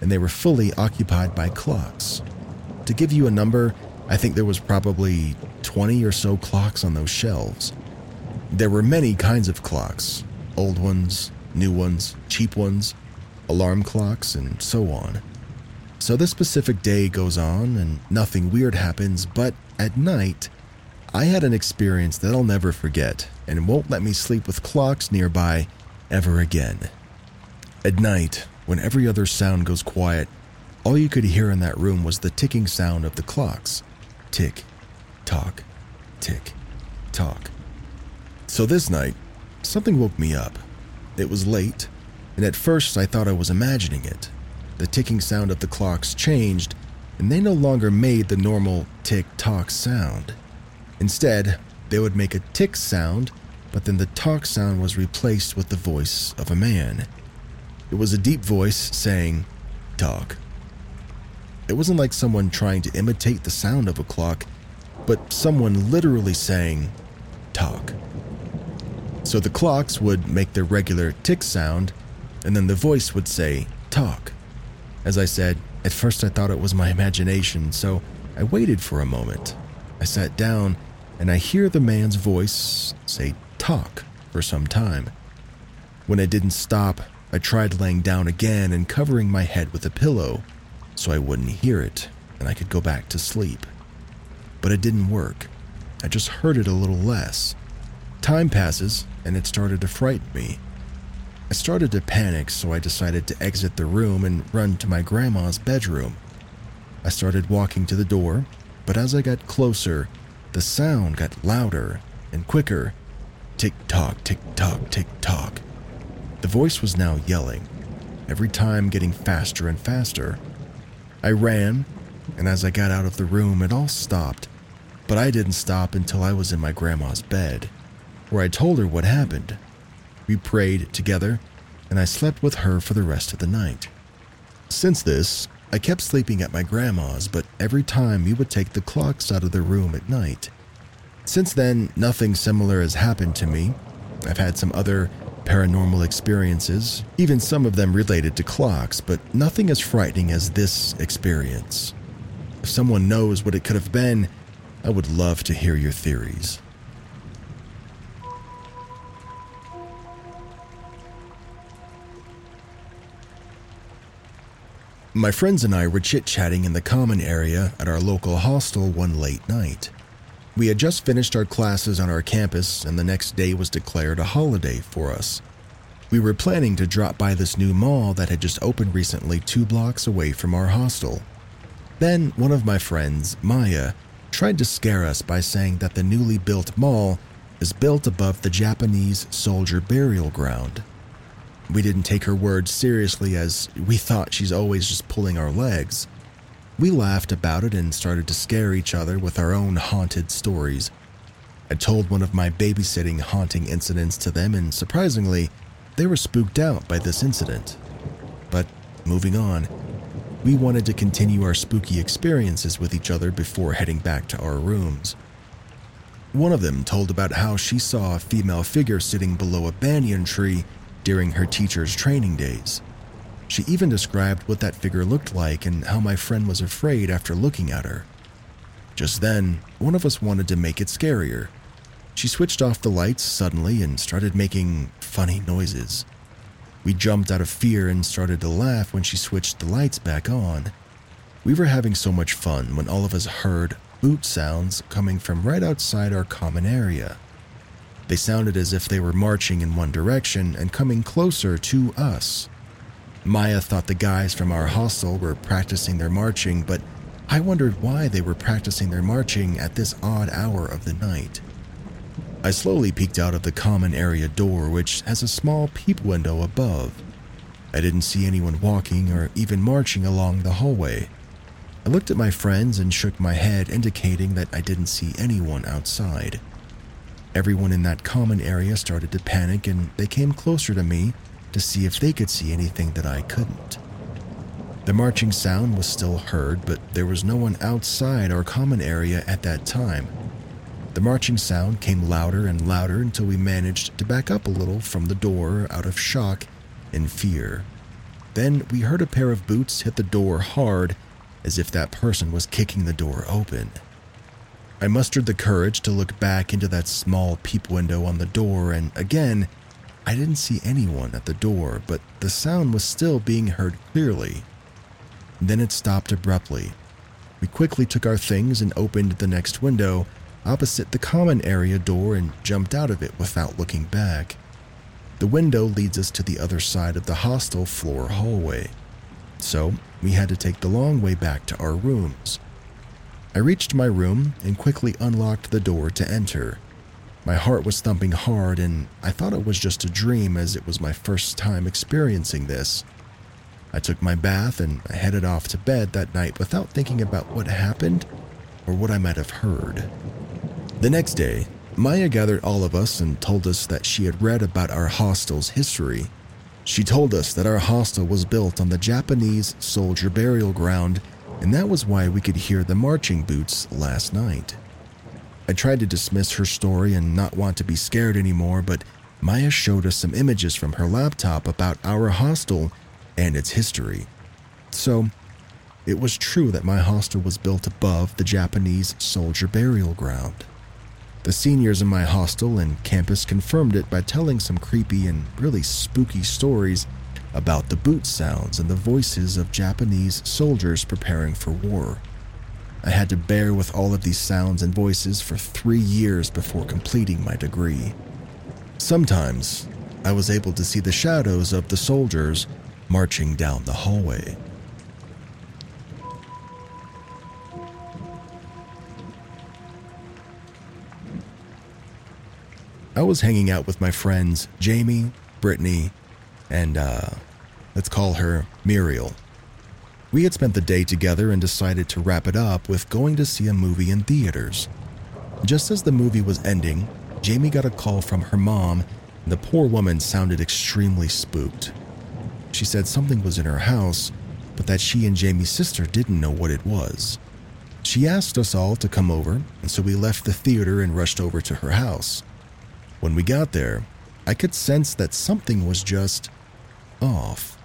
and they were fully occupied by clocks. To give you a number, I think there was probably 20 or so clocks on those shelves. There were many kinds of clocks old ones, new ones, cheap ones, alarm clocks, and so on. So this specific day goes on and nothing weird happens, but at night, I had an experience that I'll never forget and won't let me sleep with clocks nearby ever again. At night, when every other sound goes quiet, all you could hear in that room was the ticking sound of the clocks tick, tock, tick, tock. So this night, something woke me up. It was late, and at first I thought I was imagining it. The ticking sound of the clocks changed, and they no longer made the normal tick tock sound. Instead, they would make a tick sound, but then the talk sound was replaced with the voice of a man. It was a deep voice saying, Talk. It wasn't like someone trying to imitate the sound of a clock, but someone literally saying, Talk. So the clocks would make their regular tick sound, and then the voice would say, talk. As I said, at first I thought it was my imagination, so I waited for a moment. I sat down, and I hear the man's voice say, talk, for some time. When it didn't stop, I tried laying down again and covering my head with a pillow so I wouldn't hear it and I could go back to sleep. But it didn't work. I just heard it a little less. Time passes, and it started to frighten me. I started to panic, so I decided to exit the room and run to my grandma's bedroom. I started walking to the door, but as I got closer, the sound got louder and quicker tick tock, tick tock, tick tock. The voice was now yelling, every time getting faster and faster. I ran, and as I got out of the room, it all stopped, but I didn't stop until I was in my grandma's bed where I told her what happened. We prayed together, and I slept with her for the rest of the night. Since this, I kept sleeping at my grandma's, but every time we would take the clocks out of the room at night. Since then, nothing similar has happened to me. I've had some other paranormal experiences, even some of them related to clocks, but nothing as frightening as this experience. If someone knows what it could have been, I would love to hear your theories. My friends and I were chit chatting in the common area at our local hostel one late night. We had just finished our classes on our campus, and the next day was declared a holiday for us. We were planning to drop by this new mall that had just opened recently two blocks away from our hostel. Then one of my friends, Maya, tried to scare us by saying that the newly built mall is built above the Japanese soldier burial ground. We didn't take her words seriously as we thought she's always just pulling our legs. We laughed about it and started to scare each other with our own haunted stories. I told one of my babysitting haunting incidents to them, and surprisingly, they were spooked out by this incident. But moving on, we wanted to continue our spooky experiences with each other before heading back to our rooms. One of them told about how she saw a female figure sitting below a banyan tree during her teacher's training days. She even described what that figure looked like and how my friend was afraid after looking at her. Just then, one of us wanted to make it scarier. She switched off the lights suddenly and started making funny noises. We jumped out of fear and started to laugh when she switched the lights back on. We were having so much fun when all of us heard boot sounds coming from right outside our common area. They sounded as if they were marching in one direction and coming closer to us. Maya thought the guys from our hostel were practicing their marching, but I wondered why they were practicing their marching at this odd hour of the night. I slowly peeked out of the common area door, which has a small peep window above. I didn't see anyone walking or even marching along the hallway. I looked at my friends and shook my head, indicating that I didn't see anyone outside. Everyone in that common area started to panic and they came closer to me to see if they could see anything that I couldn't. The marching sound was still heard, but there was no one outside our common area at that time. The marching sound came louder and louder until we managed to back up a little from the door out of shock and fear. Then we heard a pair of boots hit the door hard as if that person was kicking the door open. I mustered the courage to look back into that small peep window on the door, and again, I didn't see anyone at the door, but the sound was still being heard clearly. Then it stopped abruptly. We quickly took our things and opened the next window opposite the common area door and jumped out of it without looking back. The window leads us to the other side of the hostel floor hallway, so we had to take the long way back to our rooms. I reached my room and quickly unlocked the door to enter. My heart was thumping hard, and I thought it was just a dream as it was my first time experiencing this. I took my bath and I headed off to bed that night without thinking about what happened or what I might have heard. The next day, Maya gathered all of us and told us that she had read about our hostel's history. She told us that our hostel was built on the Japanese soldier burial ground, and that was why we could hear the marching boots last night. I tried to dismiss her story and not want to be scared anymore, but Maya showed us some images from her laptop about our hostel and its history. So, it was true that my hostel was built above the Japanese soldier burial ground. The seniors in my hostel and campus confirmed it by telling some creepy and really spooky stories about the boot sounds and the voices of Japanese soldiers preparing for war. I had to bear with all of these sounds and voices for three years before completing my degree. Sometimes, I was able to see the shadows of the soldiers marching down the hallway. I was hanging out with my friends Jamie, Brittany, and uh, let's call her Muriel. We had spent the day together and decided to wrap it up with going to see a movie in theaters. Just as the movie was ending, Jamie got a call from her mom, and the poor woman sounded extremely spooked. She said something was in her house, but that she and Jamie's sister didn't know what it was. She asked us all to come over, and so we left the theater and rushed over to her house. When we got there, I could sense that something was just off.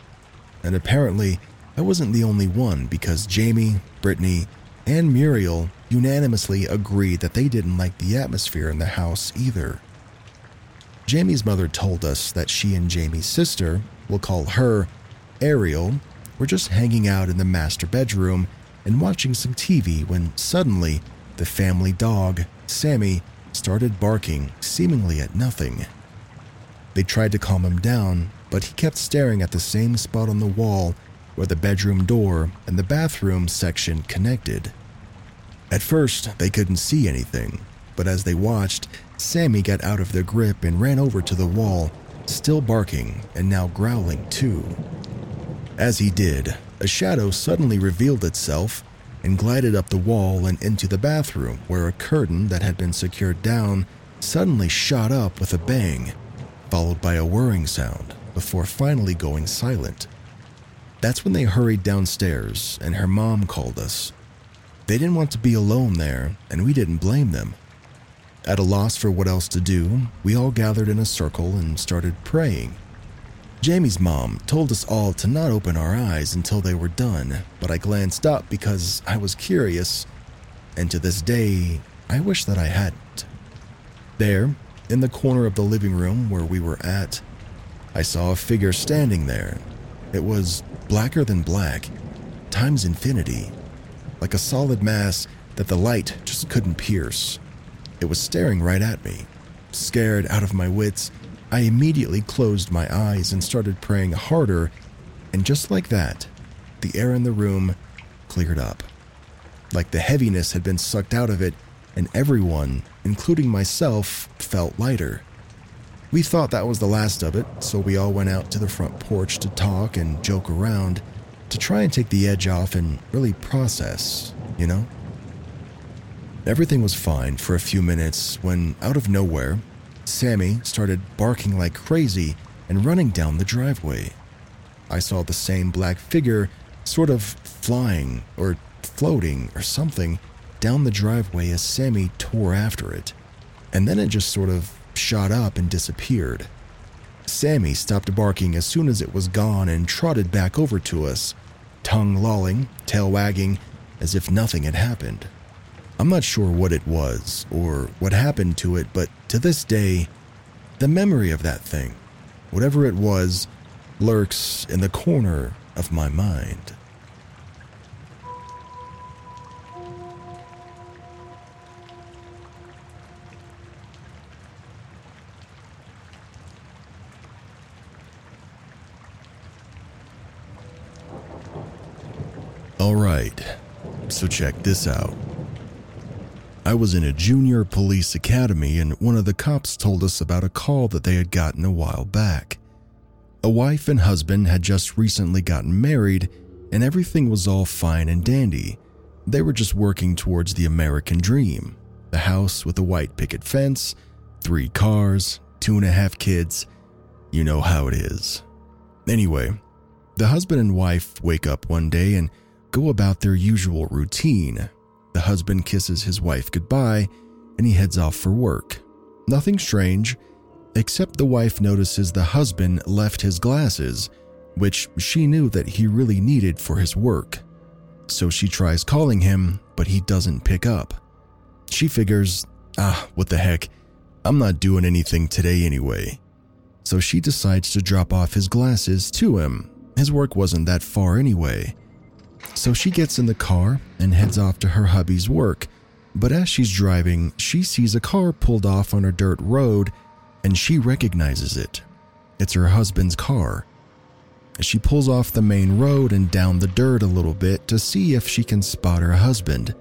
And apparently, I wasn't the only one because Jamie, Brittany, and Muriel unanimously agreed that they didn't like the atmosphere in the house either. Jamie's mother told us that she and Jamie's sister, we'll call her Ariel, were just hanging out in the master bedroom and watching some TV when suddenly the family dog, Sammy, started barking, seemingly at nothing. They tried to calm him down, but he kept staring at the same spot on the wall where the bedroom door and the bathroom section connected. At first, they couldn't see anything, but as they watched, Sammy got out of their grip and ran over to the wall, still barking and now growling too. As he did, a shadow suddenly revealed itself and glided up the wall and into the bathroom, where a curtain that had been secured down suddenly shot up with a bang, followed by a whirring sound, before finally going silent. That's when they hurried downstairs and her mom called us. They didn't want to be alone there, and we didn't blame them. At a loss for what else to do, we all gathered in a circle and started praying. Jamie's mom told us all to not open our eyes until they were done, but I glanced up because I was curious, and to this day, I wish that I hadn't. There, in the corner of the living room where we were at, I saw a figure standing there. It was blacker than black, times infinity, like a solid mass that the light just couldn't pierce. It was staring right at me. Scared out of my wits, I immediately closed my eyes and started praying harder, and just like that, the air in the room cleared up. Like the heaviness had been sucked out of it, and everyone, including myself, felt lighter. We thought that was the last of it, so we all went out to the front porch to talk and joke around to try and take the edge off and really process, you know? Everything was fine for a few minutes when, out of nowhere, Sammy started barking like crazy and running down the driveway. I saw the same black figure sort of flying or floating or something down the driveway as Sammy tore after it, and then it just sort of shot up and disappeared. Sammy stopped barking as soon as it was gone and trotted back over to us, tongue lolling, tail wagging, as if nothing had happened. I'm not sure what it was or what happened to it, but to this day, the memory of that thing, whatever it was, lurks in the corner of my mind. All right, so check this out. I was in a junior police academy, and one of the cops told us about a call that they had gotten a while back. A wife and husband had just recently gotten married, and everything was all fine and dandy. They were just working towards the American dream the house with a white picket fence, three cars, two and a half kids. You know how it is. Anyway, the husband and wife wake up one day and go about their usual routine. The husband kisses his wife goodbye and he heads off for work. Nothing strange, except the wife notices the husband left his glasses, which she knew that he really needed for his work. So she tries calling him, but he doesn't pick up. She figures, ah, what the heck, I'm not doing anything today anyway. So she decides to drop off his glasses to him. His work wasn't that far anyway. So she gets in the car and heads off to her hubby's work. But as she's driving, she sees a car pulled off on a dirt road and she recognizes it. It's her husband's car. She pulls off the main road and down the dirt a little bit to see if she can spot her husband.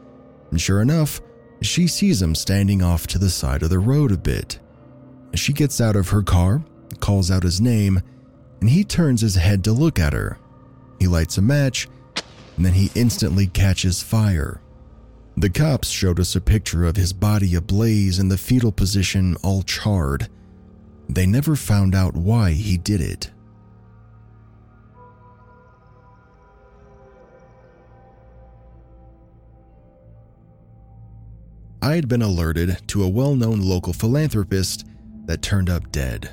And sure enough, she sees him standing off to the side of the road a bit. She gets out of her car, calls out his name, and he turns his head to look at her. He lights a match, and then he instantly catches fire. The cops showed us a picture of his body ablaze in the fetal position, all charred. They never found out why he did it. I had been alerted to a well known local philanthropist that turned up dead.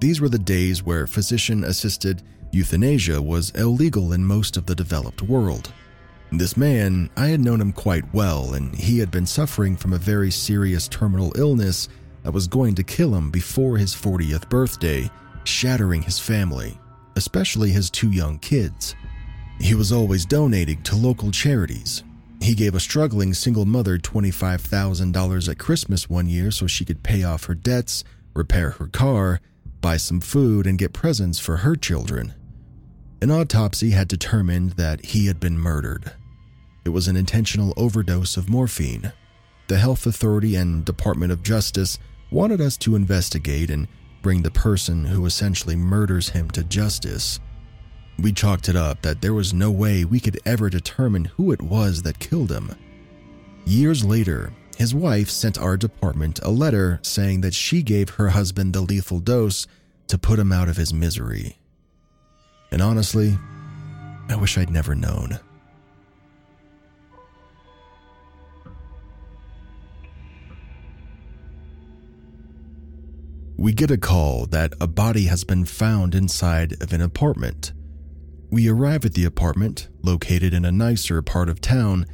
These were the days where physician assisted euthanasia was illegal in most of the developed world. This man, I had known him quite well, and he had been suffering from a very serious terminal illness that was going to kill him before his 40th birthday, shattering his family, especially his two young kids. He was always donating to local charities. He gave a struggling single mother $25,000 at Christmas one year so she could pay off her debts, repair her car, buy some food, and get presents for her children. An autopsy had determined that he had been murdered. It was an intentional overdose of morphine. The Health Authority and Department of Justice wanted us to investigate and bring the person who essentially murders him to justice. We chalked it up that there was no way we could ever determine who it was that killed him. Years later, his wife sent our department a letter saying that she gave her husband the lethal dose to put him out of his misery. And honestly, I wish I'd never known. We get a call that a body has been found inside of an apartment. We arrive at the apartment, located in a nicer part of town,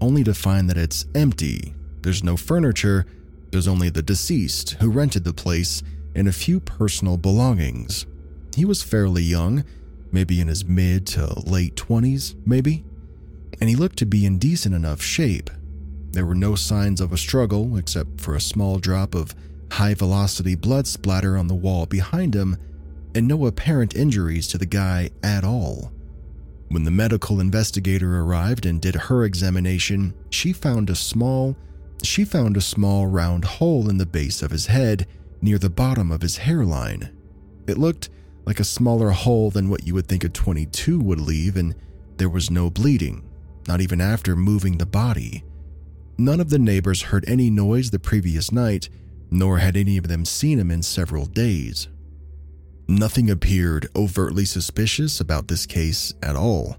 only to find that it's empty. There's no furniture, there's only the deceased who rented the place and a few personal belongings. He was fairly young, maybe in his mid to late 20s, maybe, and he looked to be in decent enough shape. There were no signs of a struggle except for a small drop of high velocity blood splatter on the wall behind him, and no apparent injuries to the guy at all. When the medical investigator arrived and did her examination, she found a small she found a small round hole in the base of his head near the bottom of his hairline. It looked like a smaller hole than what you would think a 22 would leave, and there was no bleeding, not even after moving the body. None of the neighbors heard any noise the previous night, nor had any of them seen him in several days. Nothing appeared overtly suspicious about this case at all.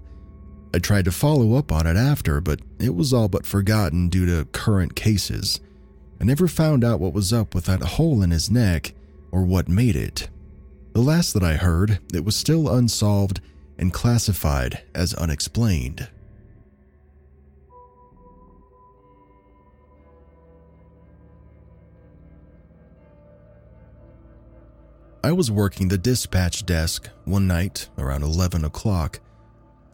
I tried to follow up on it after, but it was all but forgotten due to current cases. I never found out what was up with that hole in his neck or what made it. The last that I heard, it was still unsolved and classified as unexplained. I was working the dispatch desk one night around 11 o'clock,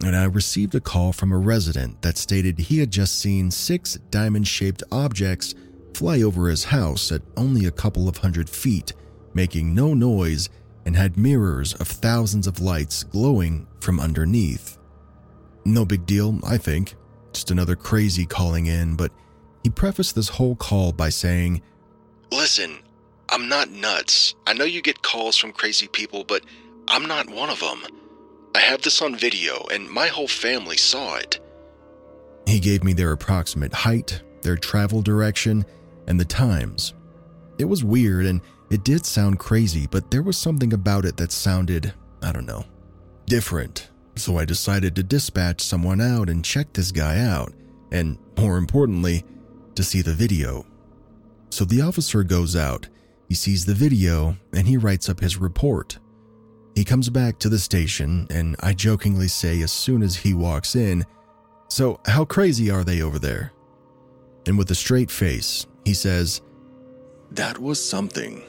and I received a call from a resident that stated he had just seen six diamond shaped objects fly over his house at only a couple of hundred feet, making no noise, and had mirrors of thousands of lights glowing from underneath. No big deal, I think, just another crazy calling in, but he prefaced this whole call by saying, Listen, I'm not nuts. I know you get calls from crazy people, but I'm not one of them. I have this on video, and my whole family saw it. He gave me their approximate height, their travel direction, and the times. It was weird and it did sound crazy, but there was something about it that sounded, I don't know, different. So I decided to dispatch someone out and check this guy out, and more importantly, to see the video. So the officer goes out he sees the video and he writes up his report. He comes back to the station, and I jokingly say as soon as he walks in, So, how crazy are they over there? And with a straight face, he says, That was something.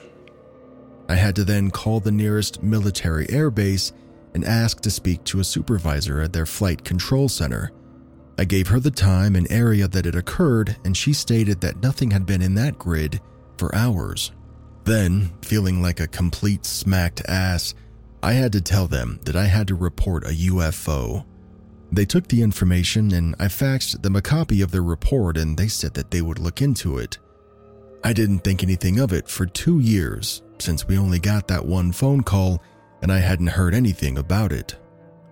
I had to then call the nearest military airbase and ask to speak to a supervisor at their flight control center. I gave her the time and area that it occurred, and she stated that nothing had been in that grid for hours. Then, feeling like a complete smacked ass, I had to tell them that I had to report a UFO. They took the information and I faxed them a copy of their report and they said that they would look into it. I didn't think anything of it for two years since we only got that one phone call and I hadn't heard anything about it.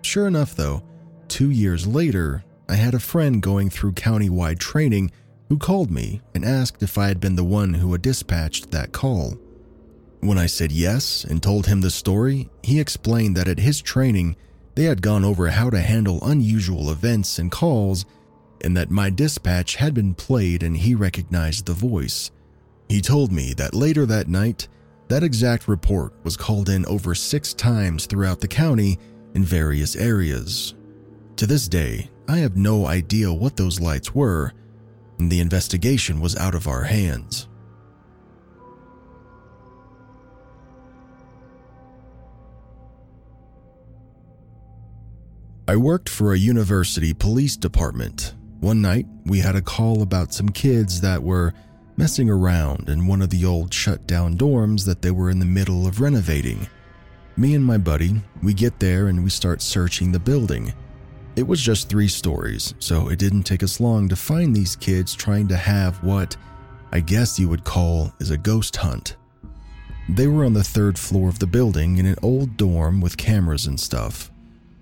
Sure enough, though, two years later, I had a friend going through county-wide training who called me and asked if I had been the one who had dispatched that call. When I said yes and told him the story, he explained that at his training, they had gone over how to handle unusual events and calls, and that my dispatch had been played and he recognized the voice. He told me that later that night, that exact report was called in over six times throughout the county in various areas. To this day, I have no idea what those lights were, and the investigation was out of our hands. I worked for a university police department. One night, we had a call about some kids that were messing around in one of the old shut down dorms that they were in the middle of renovating. Me and my buddy, we get there and we start searching the building. It was just three stories, so it didn't take us long to find these kids trying to have what I guess you would call is a ghost hunt. They were on the third floor of the building in an old dorm with cameras and stuff.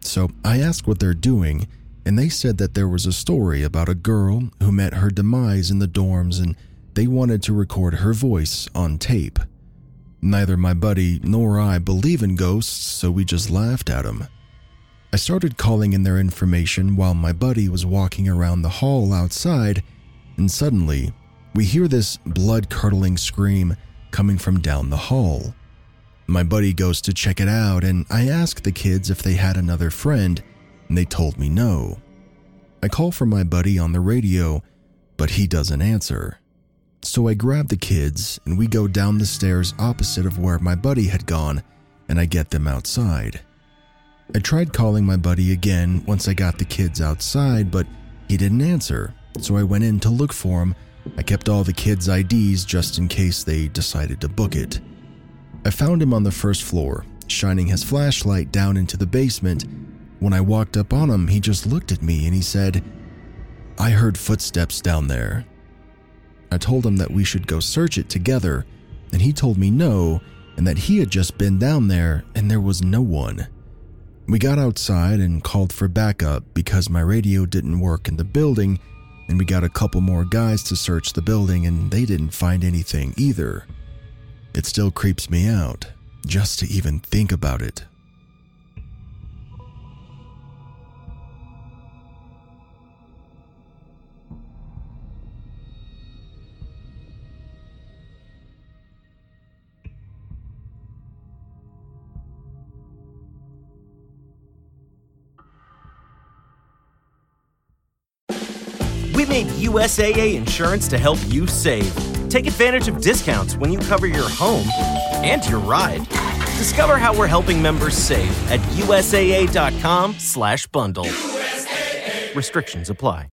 So I asked what they're doing, and they said that there was a story about a girl who met her demise in the dorms and they wanted to record her voice on tape. Neither my buddy nor I believe in ghosts, so we just laughed at them. I started calling in their information while my buddy was walking around the hall outside, and suddenly we hear this blood curdling scream coming from down the hall. My buddy goes to check it out, and I ask the kids if they had another friend, and they told me no. I call for my buddy on the radio, but he doesn't answer. So I grab the kids, and we go down the stairs opposite of where my buddy had gone, and I get them outside. I tried calling my buddy again once I got the kids outside, but he didn't answer, so I went in to look for him. I kept all the kids' IDs just in case they decided to book it. I found him on the first floor, shining his flashlight down into the basement. When I walked up on him, he just looked at me and he said, I heard footsteps down there. I told him that we should go search it together, and he told me no, and that he had just been down there and there was no one. We got outside and called for backup because my radio didn't work in the building, and we got a couple more guys to search the building and they didn't find anything either. It still creeps me out just to even think about it. We made USAA insurance to help you save. Take advantage of discounts when you cover your home and your ride. Discover how we're helping members save at usaa.com/bundle. Restrictions apply.